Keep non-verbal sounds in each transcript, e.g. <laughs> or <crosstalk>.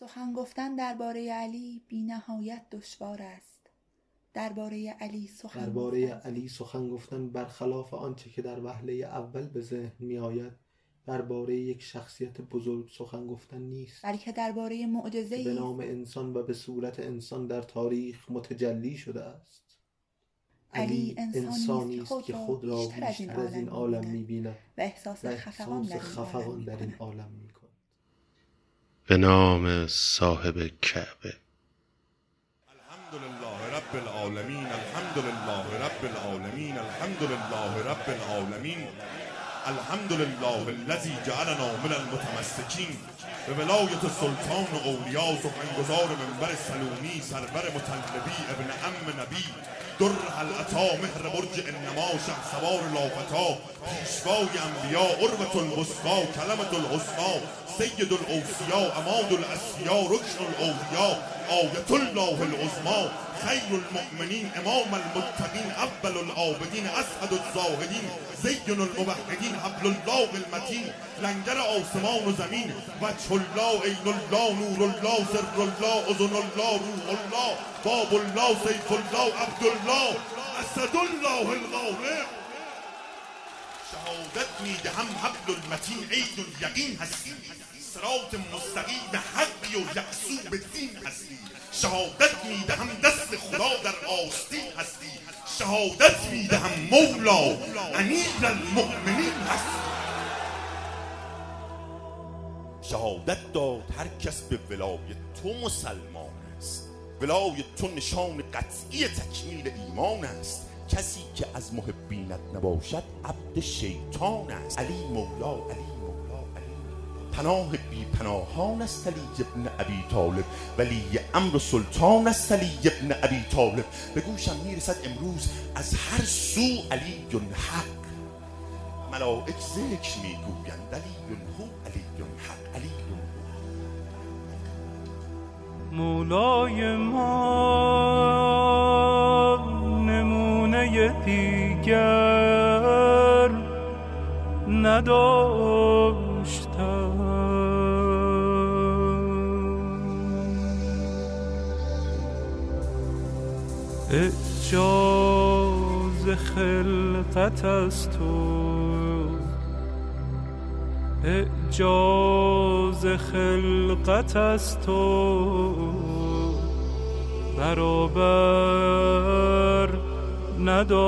سخن گفتن درباره علی بی نهایت دشوار است درباره علی سخن درباره گفتن علی سخن گفتن برخلاف آنچه که در وهله اول به ذهن می آید درباره یک شخصیت بزرگ سخن گفتن نیست بلکه درباره معجزه به نام انسان و به صورت انسان در تاریخ متجلی شده است علی انسانی است که خود را بیشتر از این عالم می‌بیند. می بیند و احساس و خفقان احساس در این عالم خفقان در این می‌کند. عالم می کند به نام صاحب کعبه. الحمد لله رب العالمين الحمد لله رب العالمين الحمد لله رب العالمين الحمد لله الذي جعلنا من المتمسكين به ولایت سلطان اولیا سخنگزار منبر سلومی سرور مطلبی ابن ام نبی. در العطا مهر برج انما شه سوار لافتا. پیشوای انبیا عروة الوسطا کلمة الحسنا سيد الأوفياء أماد الأسياء ركن الأولياء آية الله العظمى خير المؤمنين إمام المتقين أفضل العابدين أسعد الزاهدين زين الموحدين حبل الله المتين لنجر آسمان زمين وجه الله عين الله نور الله سر الله أذن الله روح الله باب الله سيف الله عبد الله أسد الله الغارق شهادت میدهم حبل المتين عيد اليقين هسين سرات مستقیم حقی و یعصوب دین هستی. شهادت می‌دهم دست خدا در آستین هستی. شهادت می‌دهم مولا امیر المؤمنین هستی. شهادت داد هر کس به ولایت تو مسلمان است. ولایت تو نشان قطعی تکمیل ایمان است. کسی که از محبینت نباشد عبد شیطان است. علی مولا علی پناه بی پناهان است علی ابن ابی طالب ولی امر سلطان است علی ابن ابی طالب. به گوشم می‌رسد امروز از هر سو علی حق. ملائک ذکر می‌گویند علی هو علی حق علی مولای ما نمونه دیگر نداشتم اعجاز خلقت از تو. اعجاز خلقت از تو. برابر نداشتم.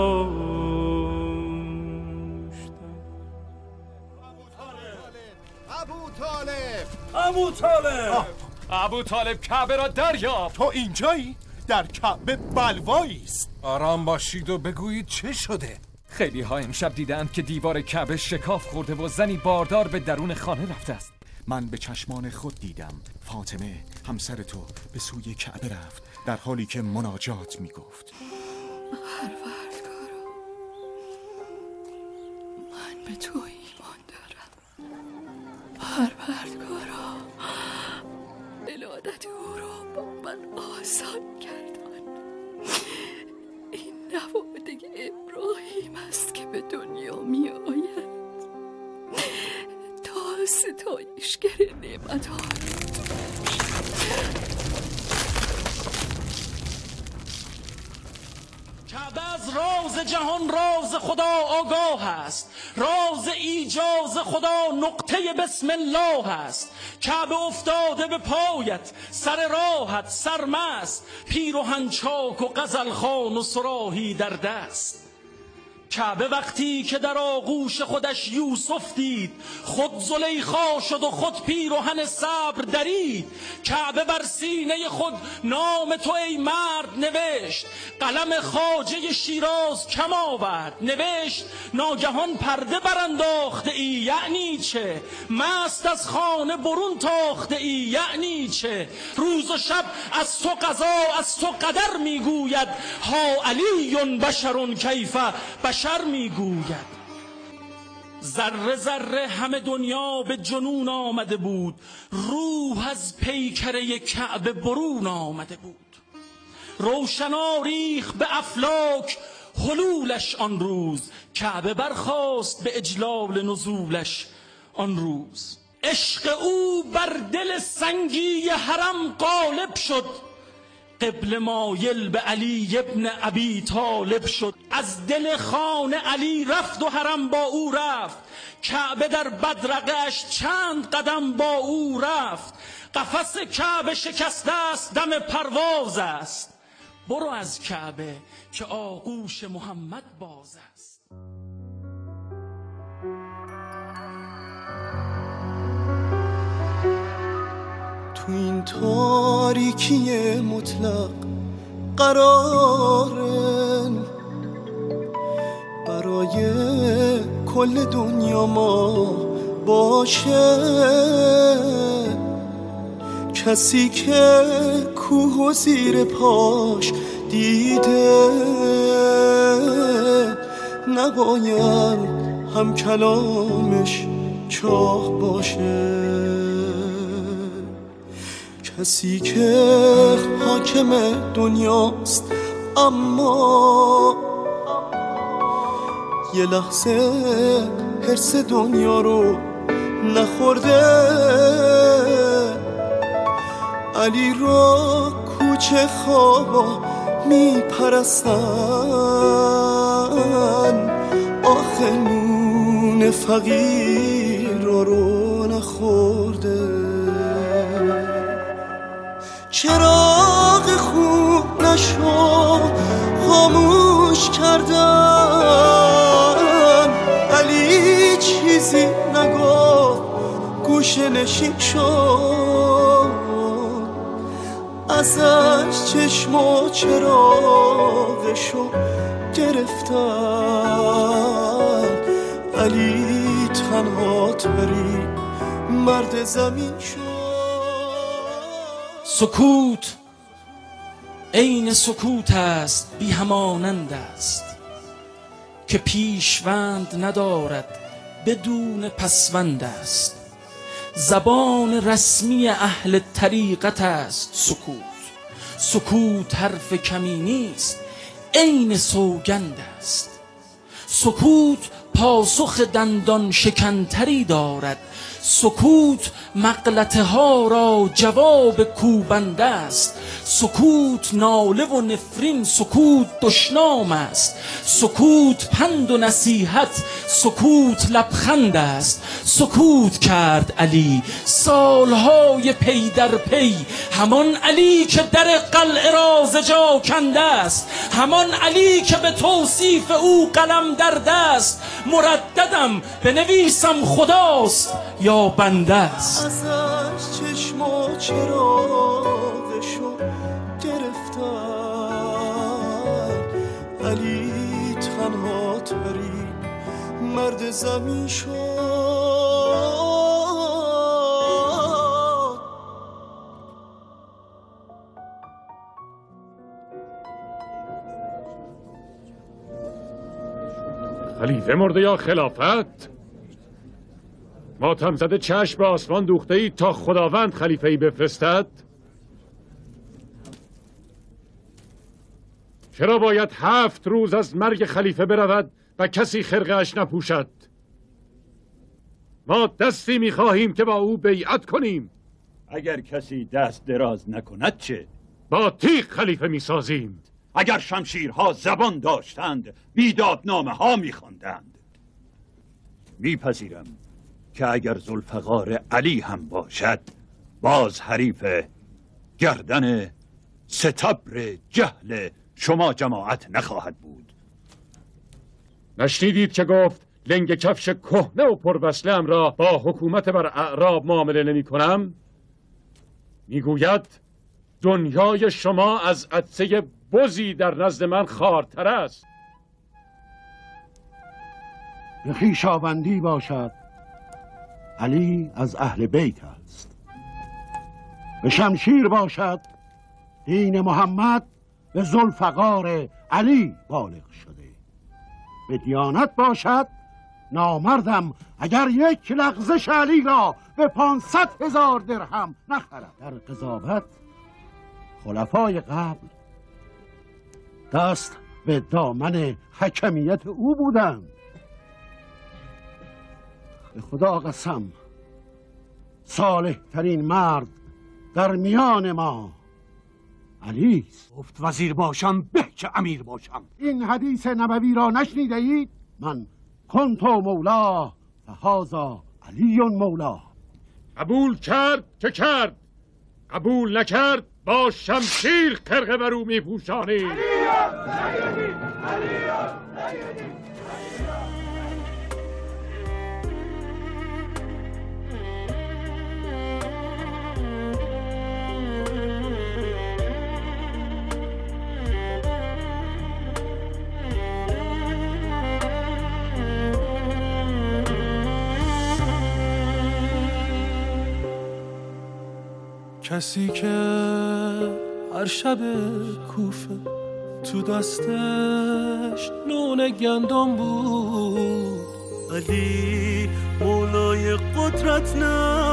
ابو طالب. ابو طالب. ابو طالب. کعبه را دریافت تو اینجایی؟ در کعبه بلوایی است. آرام باشید و بگویید چه شده؟ خیلی ها امشب دیدند که دیوار کعبه شکاف خورده و زنی باردار به درون خانه رفته است. من به چشمان خود دیدم. فاطمه همسر تو به سوی کعبه رفت در حالی که مناجات می گفت پروردگارا من به تو ایمان دارم. پروردگارا ولادت او را با من آسان این نواده ابراهیم است که به دنیا می آید تا ستایشگر نعمت کعبه از راز جهان راز خدا آگاه است. راز ایجاز خدا نقطه بسم الله است. کعبه افتاده به پایت سر راحت سرمست پیروهن چاک و غزل خان و سراهی در دست. کعبه وقتی که در آغوش خودش یوسف دید خود زلیخا شد و خود پیروهن صبر درید. کعبه بر سینه خود نام تو ای مرد نوشت. قلم خاجه شیراز کم آورد. نوشت ناگهان پرده برانداخته ای یعنی چه؟ مست از خانه برون تاخته ای یعنی چه؟ روز و شب از تو قضا از تو قدر می‌گوید ها علی بشر کیف بشر می‌گوید. ذره ذره همه دنیا به جنون آمده بود. روح از پیکره کعبه برون آمده بود. روشنا ریخ به افلاک حلولش آن روز. کعبه برخاست به اجلال نزولش آن روز. عشق او بر دل سنگی حرم غالب شد. قبل مایل به علی ابن ابی طالب شد. از دل خانه علی رفت و حرم با او رفت. کعبه در بدرقش چند قدم با او رفت. قفس کعبه شکسته است دم پرواز است. برو از کعبه که آغوش محمد باز است. این تاریکی مطلق قرارن. برای کل دنیا ما باشه. کسی که کوه و زیر پاش دیده نباید هم کلامش چاه باشه. کسی که حاکم دنیاست اما یه لحظه حرس دنیا رو نخورده. علی را کوچه خوابا میپرستن. آخه نون فقیر رو نخورده. چراغ خوب نشو خاموش کردن علی چیزی نگفت گوش نشین شد. ازش چشم و چراغشو گرفتن علی تنها تری مرد زمین شد. سکوت عین سکوت است بی همانند است. که پیشوند ندارد بدون پسوند است. زبان رسمی اهل طریقت است سکوت. سکوت حرف کمی نیست عین سوگند است. سکوت پاسخ دندان شکنتری دارد سکوت مغلطه ها را جواب کوبنده است. سکوت ناله و نفرین سکوت دشنام است. سکوت پند و نصیحت سکوت لبخند است. سکوت کرد علی سالهای پی در پی. همان علی که در قلعه را زجا کنده است. همان علی که به توصیف او قلم در دست مرددم بنویسم خداست. یا بنده است ازش چشم و چراغشو گرفتن علی تنها تری مرد زمین شد. خلیفه مرده یا خلافت؟ ماتم زده چشم به آسمان دوخته ای تا خداوند خلیفه ای بفرستد؟ چرا باید هفت روز از مرگ خلیفه برود و کسی خرقهش نپوشد؟ ما دستی می‌خواهیم که با او بیعت کنیم. اگر کسی دست دراز نکند چه؟ با تیغ خلیفه می‌سازیم. اگر شمشیرها زبان داشتند بیدادنامه ها میخواندند. میپذیرم. که اگر زلفقار علی هم باشد باز حریف گردن ستبر جهل شما جماعت نخواهد بود. نشنیدید که گفت لنگ کفش کهنه و پروسله را با حکومت بر اعراب معامله نمی کنم؟ می‌گوید دنیای شما از عدسه بزی در نزد من خارتر است. به خویشاوندی باشد. علی از اهل بیت است. به شمشیر باشد دین محمد به زلفقار علی بالغ شده. به دیانت باشد نامردم اگر یک لغزش علی را به پانصد هزار درهم نخرد. در قضاوت خلفای قبل دست به دامن حکمیت او بودند. به خدا قسم. صالح ترین مرد در میان ما علی گفت وزیر باشم به که امیر باشم. این حدیث نبوی را نشنیده اید؟ من کنتو مولا فهازا علی مولا. قبول کرد که کرد. قبول نکرد با شمشیر خرقه بر او میپوشانی کسی که هر شب کوفه تو دستش نون گندم بود. علی مولای قدرت نه.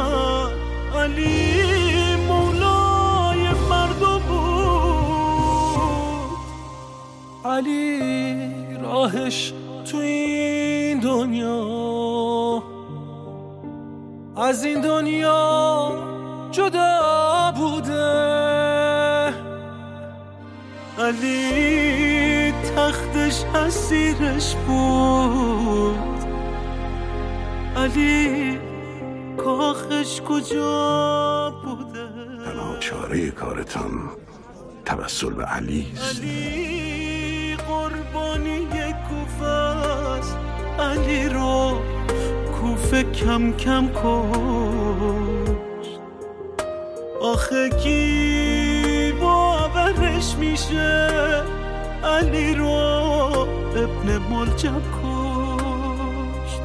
علی مولای مردم بود. علی راهش تو این دنیا. از این دنیا جدا بوده. علی تختش حسیرش بود. علی کاخش کجا بوده؟ تنها چاره کارتان توسل به علی است. علی قربانی کوفه است. علی رو کوفه کم کم کشت آخه کی باورش میشه؟ علی رو ابن ملجم کشت.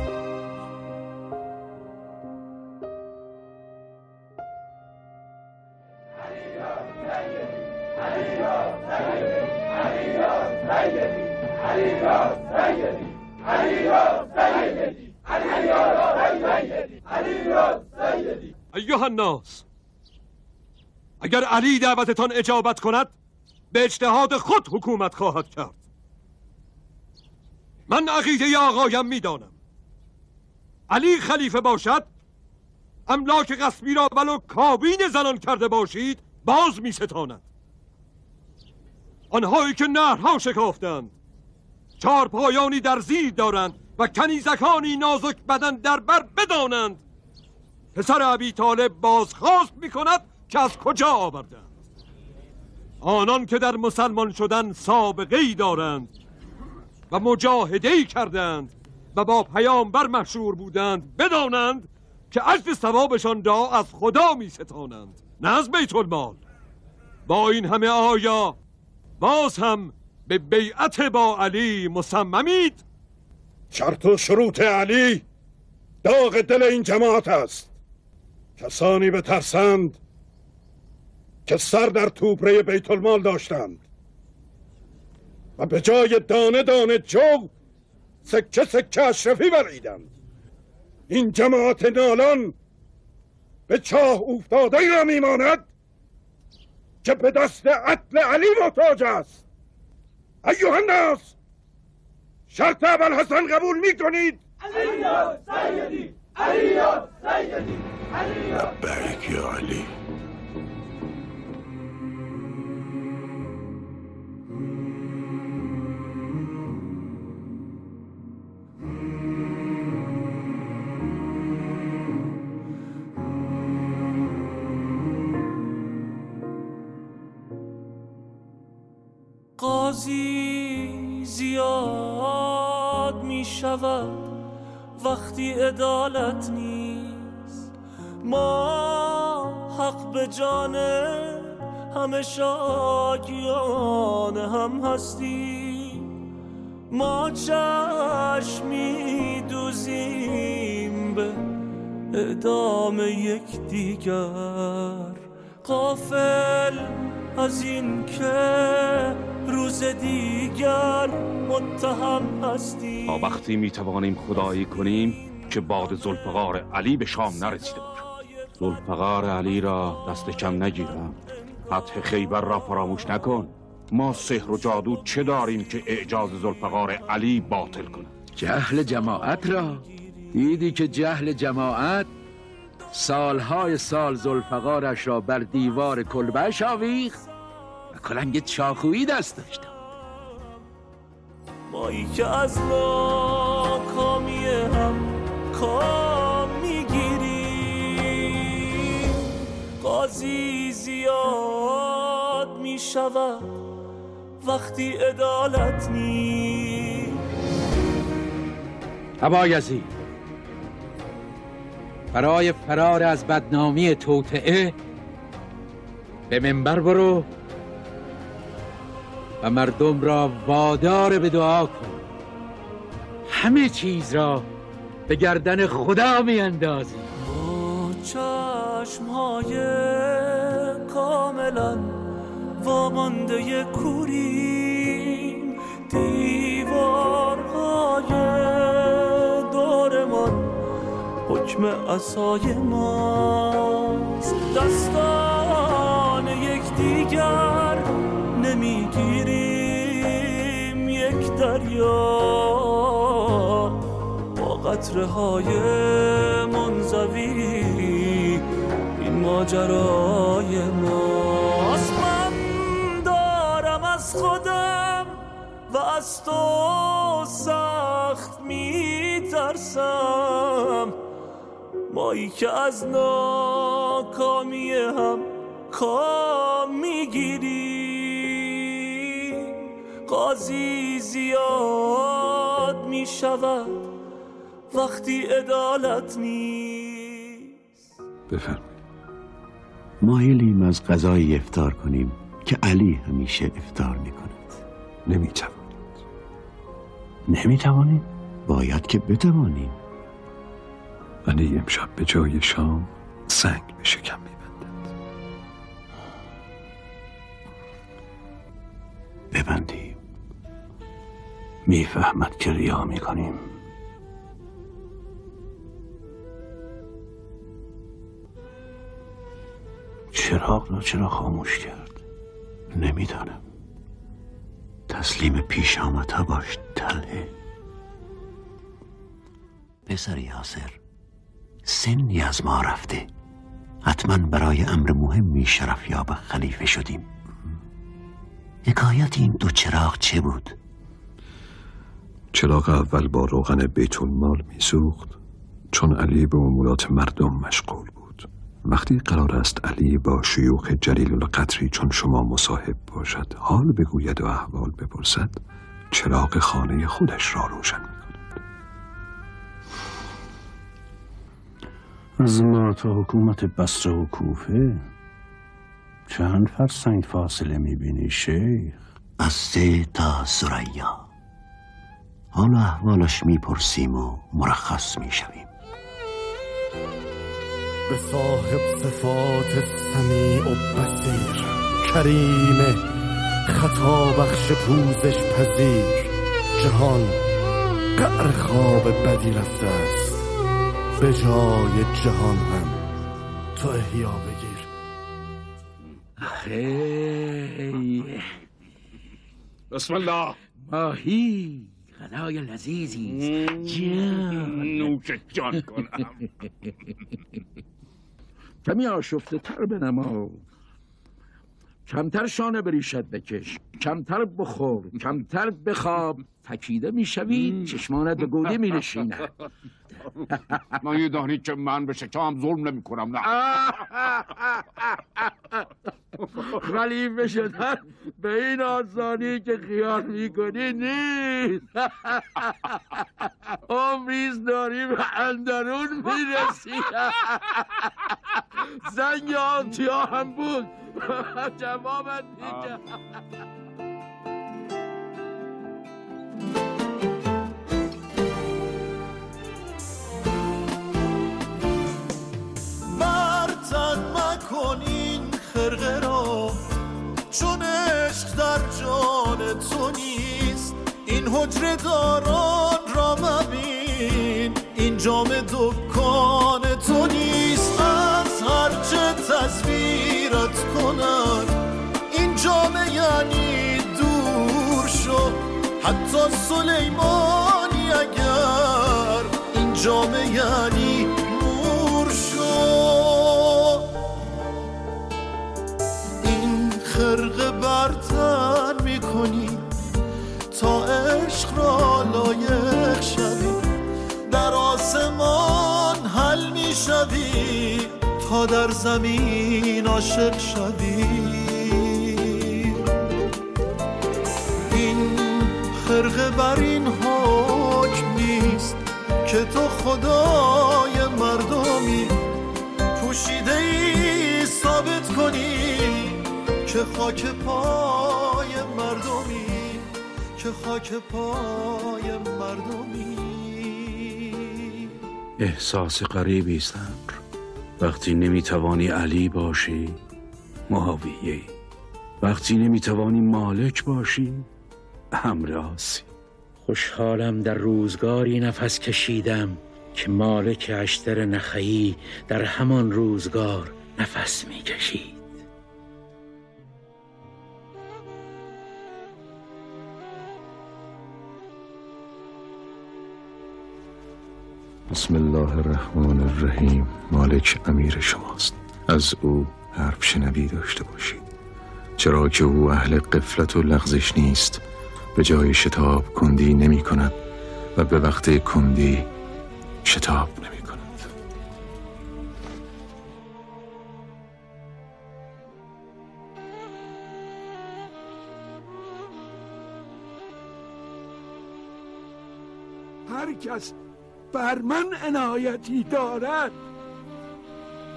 ایها الناس. اگر علی دعوتتان اجابت کند به اجتهاد خود حکومت خواهد کرد. من عقیده آقایم می‌دانم. علی خلیفه باشد املاک غصبی را ولو کابین زنان کرده باشید باز می ستاند آنهایی که نهرها شکافتند چهار پایانی در زیر دارند و کنیزکانی نازک بدن در بر بدانند. پسر ابی طالب بازخواست می کند که از کجا آوردند؟ آنان که در مسلمان شدن سابقه ای دارند و مجاهده ای کردند و با پیامبر مشهور بودند بدانند که اجر ثوابشان را از خدا می ستانند نه از بیت المال. با این همه آیا باز هم به بیعت با علی مصممید؟ شرط و شروط علی داغ دل این جماعت است. کسانی به ترسند که سر در توبره بیت المال داشتند. و به جای دانه دانه جو سکه سکه اشرفی بریدند. این جماعت نالان به چاه افتاده ای را میماند که به دست عدل علی محتاج است. ایوه الناس شرط اول حسن قبول می کنید علی سیدی علی سیدی علی یا علی. قاضی زیاد می شود. وقتی عدالت نیست. ما حق به جان همه شاکیان هم هستیم. ما چشمی دوزیم به اعدام یک دیگر قافل از این که روز دیگر متهم هستی تا وقتی می توانیم خدایی کنیم که باد زلفقار علی به شام نرسیده باشد زلفقار علی را دست کم نگیرم. فتح خیبر را فراموش نکن. ما سحر و جادو چه داریم که اعجاز زلفقار علی باطل کند جهل جماعت را. دیدی که جهل جماعت سالهای سال زلفقارش را بر دیوار کلبهش آویخت؟ کلنگ چاخویی دست داشتم. مایی که از ناکامی هم کام می‌گیریم قاضی زیاد می‌شود وقتی عدالت نیست. ابا یزید برای فرار از بدنامی توطعه به منبر برو. و مردم را وادار به دعا کن. همه چیز را به گردن خدا می اندازی با چشم های کاملا وامانده کوریم دیوارهای دورمان حکم اصای ماست دستان یکدیگر. نمی‌گیریم دریا با قطره های منزوی این ماجرای ماست من دارم از خودم و از تو سخت میترسم. مایی که از ناکامی هم کام می‌گیری. قاضی زیاد می‌شود وقتی عدالت نیست. بفرمایید. مایلیم از غذای افطار کنیم که علی همیشه افطار می‌کند. نمی‌توانید. نمی‌توانیم؟ باید که بتوانیم. علی امشب به جای شام سنگ به شکم می‌فهمد که ریا می‌کنیم. چراغ را چرا خاموش کرد؟ نمی‌دانم. تسلیم پیش آمدها باش تله. پسر یاسر سنی از ما رفته. حتما برای امر مهمی شرف یاب خلیفه شدیم. حکایت این دو چراغ چه بود؟ چراغ اول با روغن بیت المال میسوخت چون علی به امورات مردم مشغول بود. وقتی قرار است علی با شیوخ جلیل القدری چون شما مصاحب باشد حال بگوید و احوال بپرسد چراغ خانه خودش را روشن می از ما تا حکومت بصره و کوفه چند فرسنگ فاصله می‌بینی شیخ؟ از سه تا سریا حال احوالش می‌پرسیم و مرخص می‌شویم. به صاحب صفات سمیع و بسیر کریم خطا بخش پوزش پذیر جهان قعر خواب بدی رفته است. به جای جهان هم تو احیا بگیر. خیلی بسم الله. ماهی غذای لذیذی جان. نوش جان کنم. کمی آشفته تر بنما. کمتر شانه بریشت بکش کمتر بخور. کمتر بخواب. تکیده می‌شوی چشمانت به گوده می نشینه <laughs> من دانید که من <laughs> به شکام ظلم نمی کنم نه. خلیفه شدن به این آسانی که خیال می‌کنی نیست. <laughs> عمریز داری به اندرون می‌رسی. زنگ آنتیا هم بود. جوابت میگم خرقه را. چون عشق در جان تو نیست این حجره داران را مبین. این جام دکان تو نیست از هرچه تصویرت کنن این جامعه یعنی دور شو. حتی سلیمانی اگر این جامعه یعنی را لایق شوی. در آسمان حل می شوی. تا در زمین عاشق شوی. این خرقه بر این حکم نیست که تو خدای مردمی. پوشیده ای ثابت کنی که خاک پای مردمی. که خاک پای مردمی. احساس غریبی است وقتی نمی‌توانی علی باشی معاویه وقتی نمی‌توانی مالک باشی امر آسی خوشحالم در روزگاری نفس کشیدم که مالک اشتر نخعی در همان روزگار نفس می‌کشید بسم الله الرحمن الرحیم. مالک امیر شماست. از او حرف شنوی داشته باشید. چرا که او اهل قفلت و لغزش نیست. به جای شتاب کندی نمی کند و به وقت کندی شتاب نمی کند. هر کس بر من عنایتی دارد.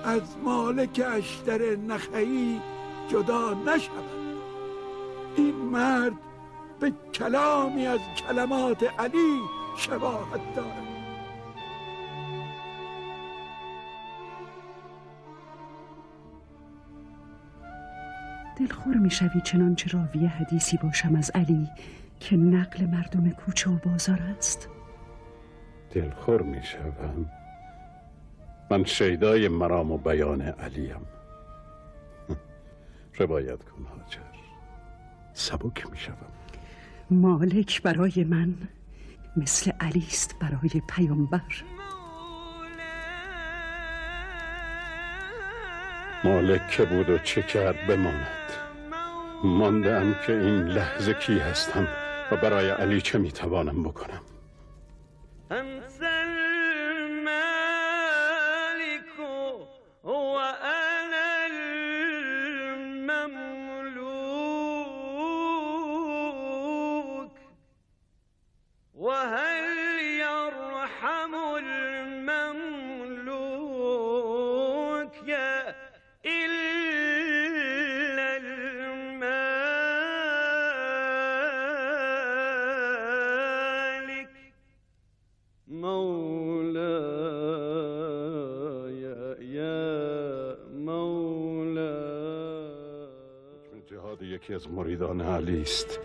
از مالک اشتر نخعی جدا نشود. این مرد به کلامی از کلمات علی شباهت دارد. دلخور می‌شوی چنانچه راوی حدیثی باشم از علی که نقل مردم کوچه و بازار است. دلخور می‌شوم من شیدای مرام و بیان علیم. <laughs> روایت کن حاجر. سبک می‌شوم مالک برای من مثل علی است برای پیامبر. مالک که بود و چه کرد بماند. ماندم که این لحظه کی هستم و برای علی چه می‌توانم بکنم. and send یکی از مریدان علی است.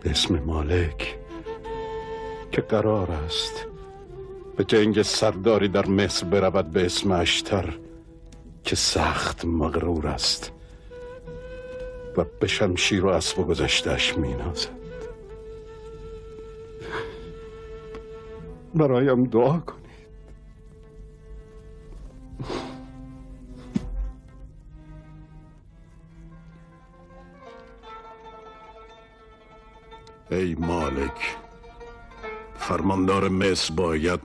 به اسم مالک که قرار است به جنگ سرداری در مصر برود به اسم اشتر که سخت مغرور است و به شمشیر و اسب و گذشتش می نازد برایم دعا کن. باید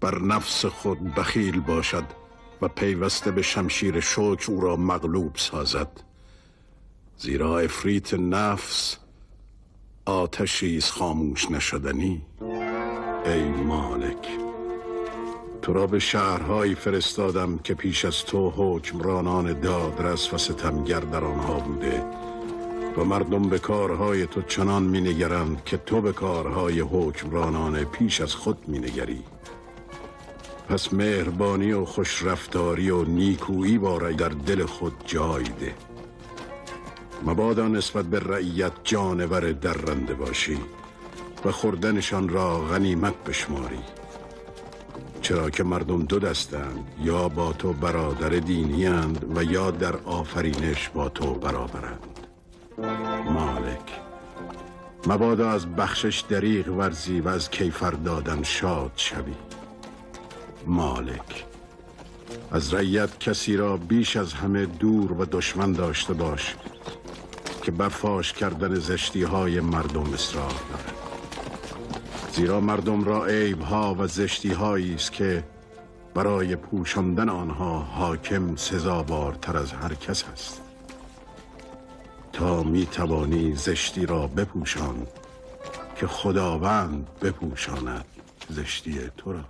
بر نفس خود بخیل باشد و پیوسته به شمشیر شوک او را مغلوب سازد. زیرا افریت نفس آتشی خاموش نشدنی. ای مالک تو را به شهرهایی فرستادم که پیش از تو حکمرانان دادرس و ستمگر در آنها بوده. و مردم به کارهای تو چنان می نگرند که تو به کارهای حکمرانان پیش از خود می نگری پس مهربانی و خوشرفتاری و نیکویی باره در دل خود جای ده. مبادا نسبت به رعیت جانور درنده باشی و خوردنشان را غنیمت بشماری. چرا که مردم دو دستند یا با تو برادر دینی و یا در آفرینش با تو برابرند. مبادا از بخشش دریغ ورزی و از کیفر دادن شاد شوی. مالک از رعیت کسی را بیش از همه دور و دشمن داشته باش که برفاش کردن زشتی های مردم اصرار دارد. زیرا مردم را عیب ها و زشتی هایی است که برای پوشاندن آنها حاکم سزاوارتر از هر کس است. تا می توانی زشتی را بپوشان که خداوند بپوشاند زشتی تو را.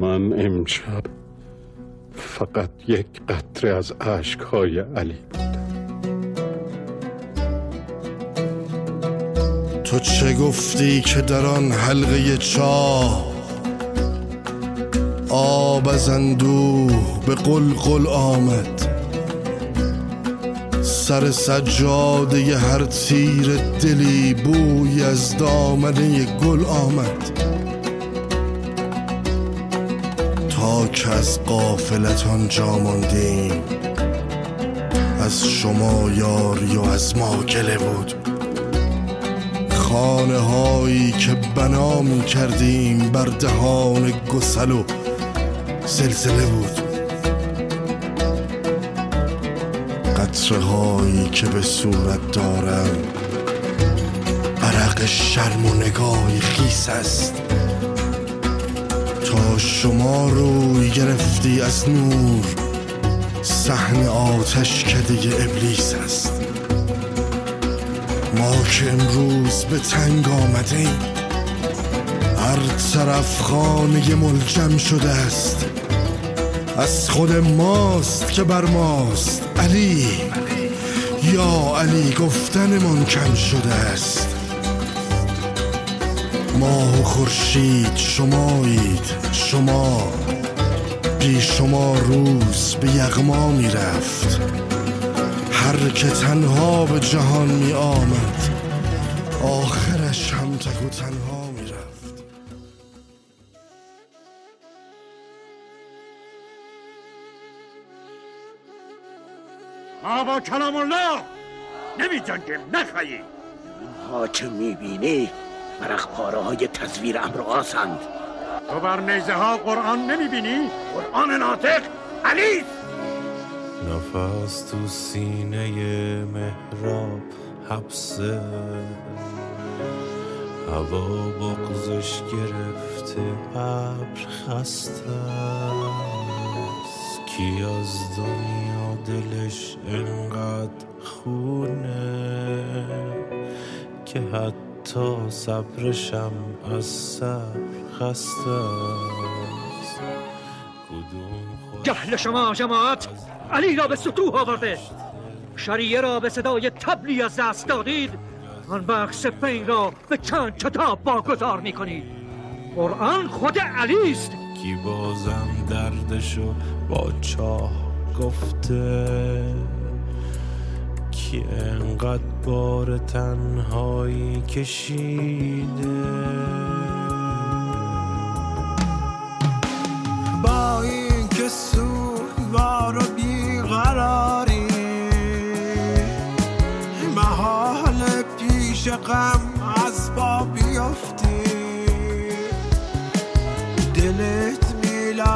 من امشب فقط یک قطره از اشکهای علی بود تو چه گفتی که در آن حلقه چاه آب از اندوه به قلقل آمد. سر سجاده هر تیر دلی بوی از دامنه گل آمد. تا که از قافلت آنجا ماندیم از شما یاری و از ما گله بود. خانه هایی که بنا می کردیم بر دهان گسل و زلزله بود. قطره هایی که به صورت دارم عرق شرم و نگاه خیس است. تا شما روی گرفتی از نور صحن آتش کده ابلیس است. ما که امروز به تنگ آمده ایم هر طرف خانه ملجم شده است. از خود ماست که بر ماست. علی. یا علی گفتنمان کم شده است. ماه و خورشید شمایید. شما بی شما روز به یغما می رفت هر که تنها به جهان می آمد آخرش هم تک و تنها ما با کلام الله. نمی جنگیم نخواهی. ها که می‌بینی؟ مرخ پاره های تصویر امرآسند. تو بر نیزه ها قرآن نمی بینی؟ قرآن ناطق علی نفس تو سینه محراب حبسه هوا بغزش گرفته ابر خسته. کی از دنیا دلش انقدر خونه که حتی صبرشم از صبر خسته است. کدوم جهل شما جماعت علی را به سطوح آورده. شریعه را به صدای تبلی از دست دادید. آن وقت سپین را به چند کتاب واگذار می کنید قرآن خود علی است. کی بازم دردشو با چاه گفته کی انقدر بار تنهایی کشیده. با این که سوگوار و بیقراری محال پیش غم از با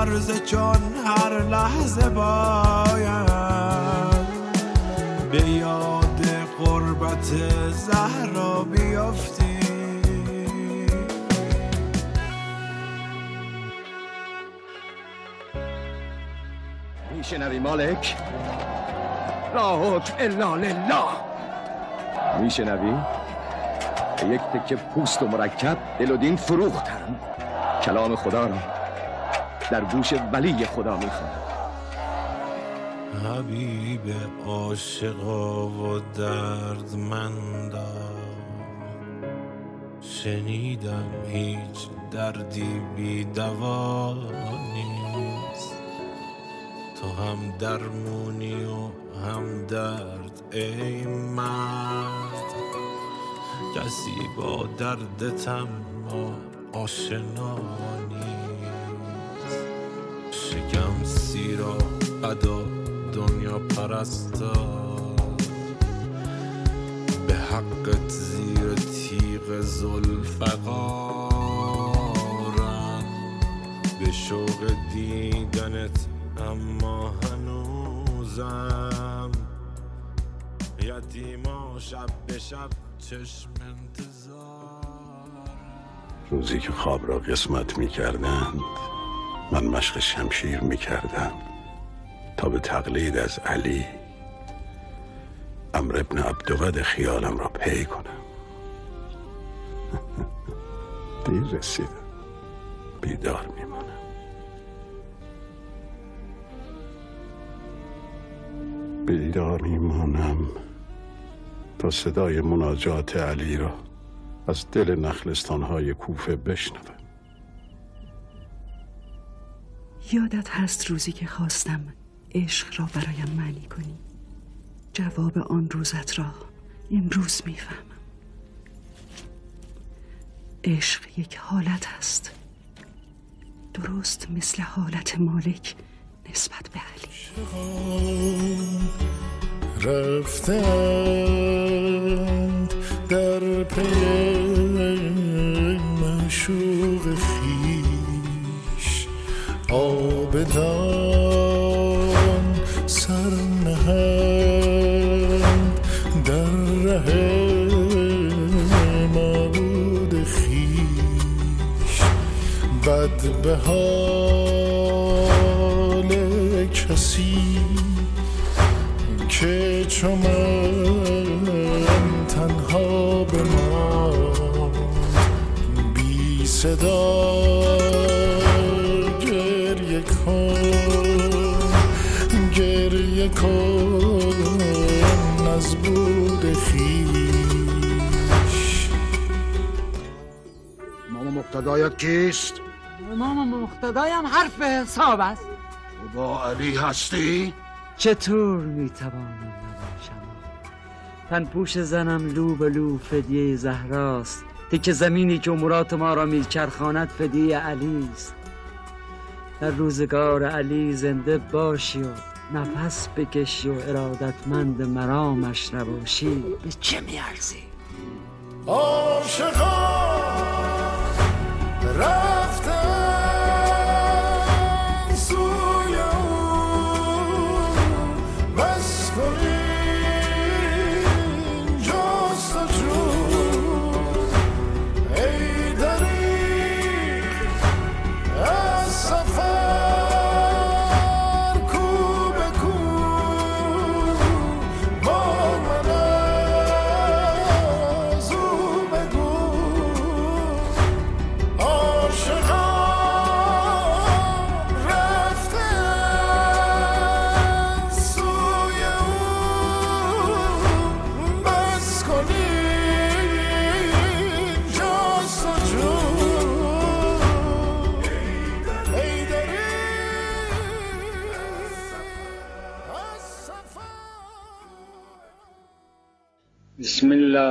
میلرزه چون هر لحظه باید. به یاد قربت زهرا بیفتی میشنوی مالک؟ لا حکم الا لله. میشنوی؟ یک تکه پوست و مرکب دل و دین فروختن کلام خدا را. در گوش ولی خدا می‌خوانم حبیب عاشقا و دردمندا شنیدم هیچ دردی بی دوا نیست. تو هم درمونی و هم درد ای مرد. کسی با دردتم ما آشنا نیست. شکم سیرا ادا دنیا پرستا به حقت زیر تیغ زلفقارن به شوق دیدنت اما هنوزم. یتیما شب به شب چشم انتظار. روزی که خواب را قسمت می کردند من مشق شمشیر می کردم تا به تقلید از علی امر ابن عبدود خیالم را پی کنم. <laughs> دیر رسیدم. بیدار میمانم. بیدار میمانم تا صدای مناجات علی را از دل نخلستانهای کوفه بشنوم. یادت هست روزی که خواستم عشق را برایم معنی کنی؟ جواب آن روزت را امروز می‌فهمم. عشق یک حالت است. درست مثل حالت مالک نسبت به علی. رفتند در پی مشوق آبدان سر نهند در ره معبود خیش بد به حال کسی که چو من تنها به ما بی صدا از بود خیش. امام مقتدایت کیست؟ امام مقتدایم حرف حساب است. با علی هستی؟ چطور می‌توانم نباشم؟ تن پوش زنم لو به لو فدیه زهراست. تک زمینی که امورات ما را میچرخاند فدیه علی است در روزگار علی زنده باشی و نفس بکشی و ارادتمند مرامش نباشی به چه میارزی؟ عاشقان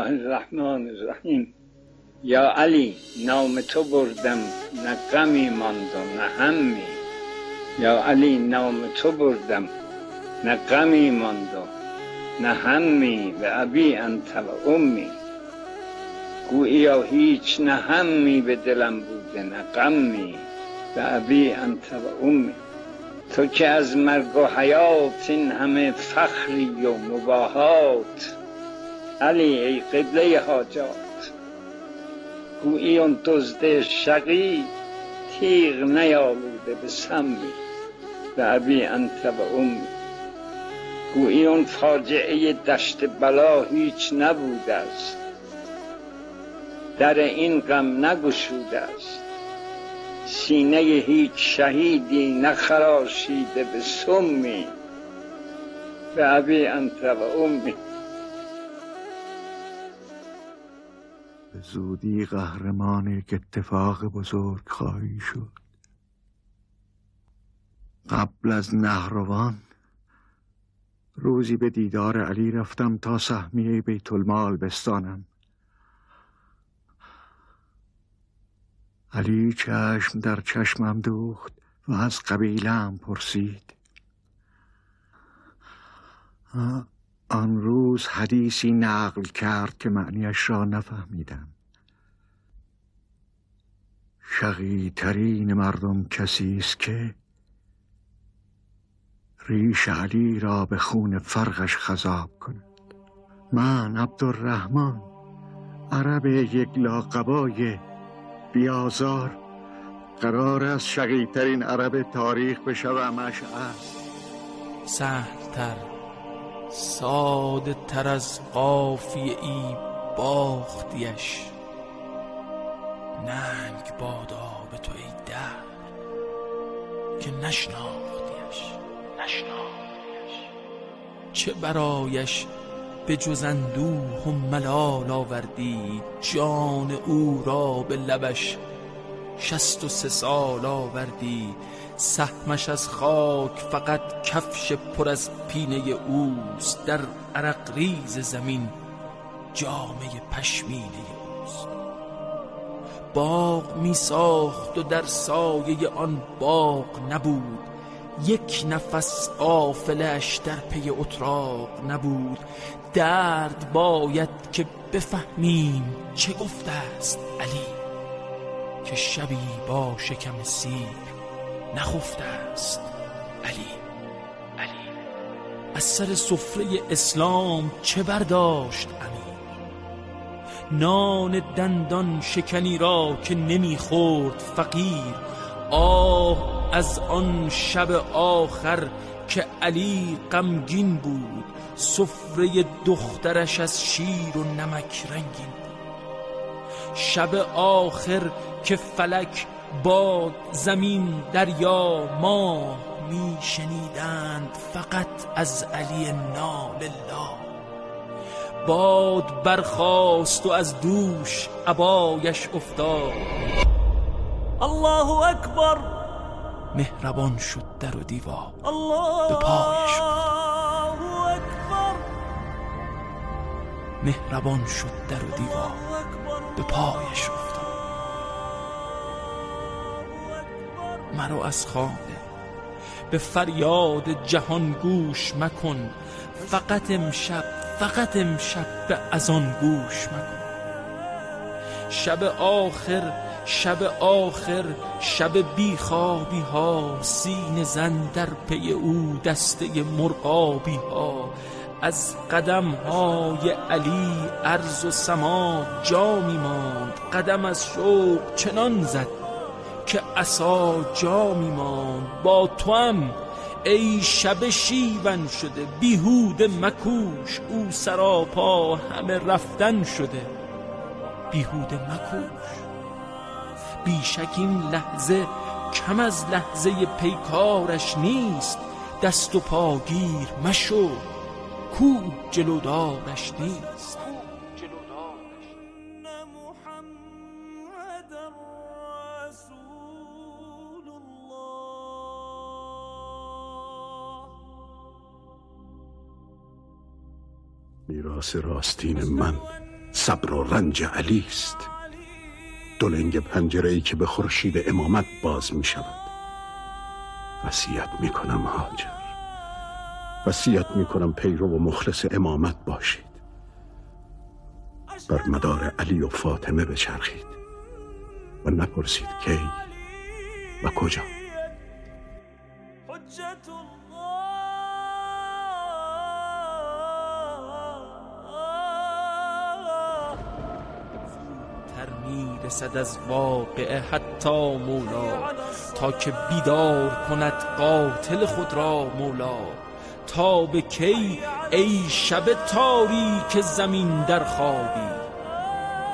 الله الرحمن الرحیم. یا علی نام تو بردم نه غمی ماند و نه همی. یا علی نام تو بردم نه غمی ماند و نه همی. به ابی انت و امی. گوییا هیچ نه همی به دلم بوده نه غمی. به ابی انت و امی. تو که از مرگ و حیات این همه فخری و مباهات. علی ای قبله حاجات. گویی اون دزد شقی تیغ نیالوده به سمی. به ابی انت و امی گویی اون فاجعه دشت بلا هیچ نبوده است. در این غم نگشوده است. سینه هیچ شهیدی نخراشیده به سمی. به ابی انت و امی به زودی قهرمان یک اتفاق بزرگ خواهی شد. قبل از نهروان روزی به دیدار علی رفتم تا سهمیه بیت المال بستانم. علی چشم در چشمم دوخت و از قبیلم پرسید. آن روز حدیثی نقل کرد که معنیش را نفهمیدم. شقیترین مردم کسی است که ریش علی را به خون فرقش خذاب کند. من عبدالرحمن عرب یک لاقبای بیازار. قرار است شقیترین عرب تاریخ بشوم اشعر سهلتر ساده تر از قافیه ای باختیش. ننگ بادا به تو ای در که نشناختیش. نشناختیش. چه برایش به جز اندوه و ملال آوردی؟ جان او را به لبش شست و سه سال آوردی. سهمش از خاک فقط کفش پر از پینه اوست. در عرق ریز زمین جامه پشمینه اوست. باغ می ساخت و در سایه آن باغ نبود. یک نفس قافلش در پی اتراق نبود. درد باید که بفهمیم چه گفته است علی. که شبی با شکم سیر نخفته است. علی علی از سر سفره اسلام چه برداشت امیر؟ نان دندان شکنی را که نمی‌خورد فقیر آه از آن شب آخر که علی غمگین بود سفره دخترش از شیر و نمک رنگین شب آخر که فلک باد زمین دریا ماه می شنیدند فقط از علی نال الله. باد برخاست و از دوش عبایش افتاد. الله اکبر. مهربان شد در و دیوار. الله به پایش مهربان شد در و دیوار. به پایش افتاد. مرا از خانه. به فریاد جهان گوش مکن. فقط امشب فقط امشب به از آن گوش مکن. شب آخر شب آخر شب بیخوابی ها سین زن در پی او دسته مرغابی ها. از قدم های علی عرض و سما جا می ماند. قدم از شوق چنان زد که عصا جا می ماند. با تو هم ای شب شیون شده بیهود مکوش. او سراپا همه رفتن شده بیهود مکوش. بیشک این لحظه کم از لحظه پیکارش نیست. دست و پاگیر مشو. کو جلودارش نیست. میراث راستین من صبر و رنج علی است. دلنگ پنجره ای که به خورشید امامت باز می شود وصیت می کنم هاجر وصیت می کنم پیرو و مخلص امامت باشید. بر مدار علی و فاطمه بچرخید و نپرسید کی و کجا. می‌رسد از واقعه حتی مولا تا که بیدار کند قاتل خود را مولا. تا به کی ای شب تاریک زمین در خوابی؟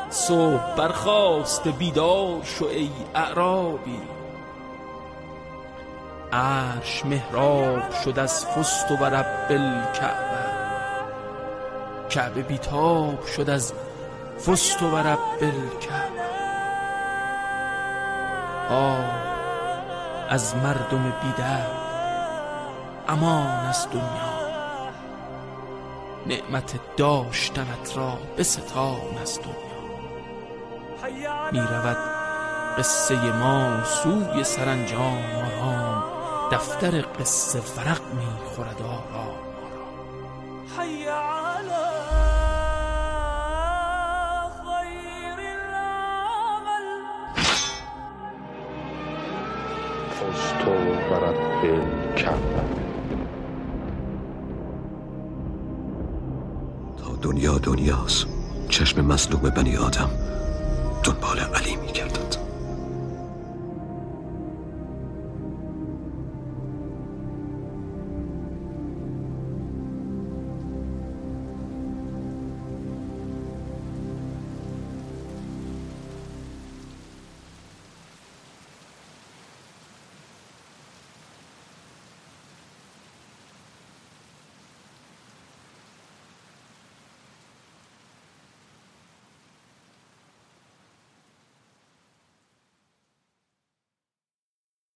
صبح برخواست بیدار شو ای اعرابی. عرش محراب شد از فست و رب الکعبه. کعبه بیتاب شد از فست و رب الکعبه. آه از مردم بیدر امان از دنیا. نعمت داشتنت را بستان از دنیا. می رود قصه ما سوی سرانجام آرام. دفتر قصه ورق می خورد آرام. دنیا دنیاست. چشم مظلوم بنی آدم. دنبال علی می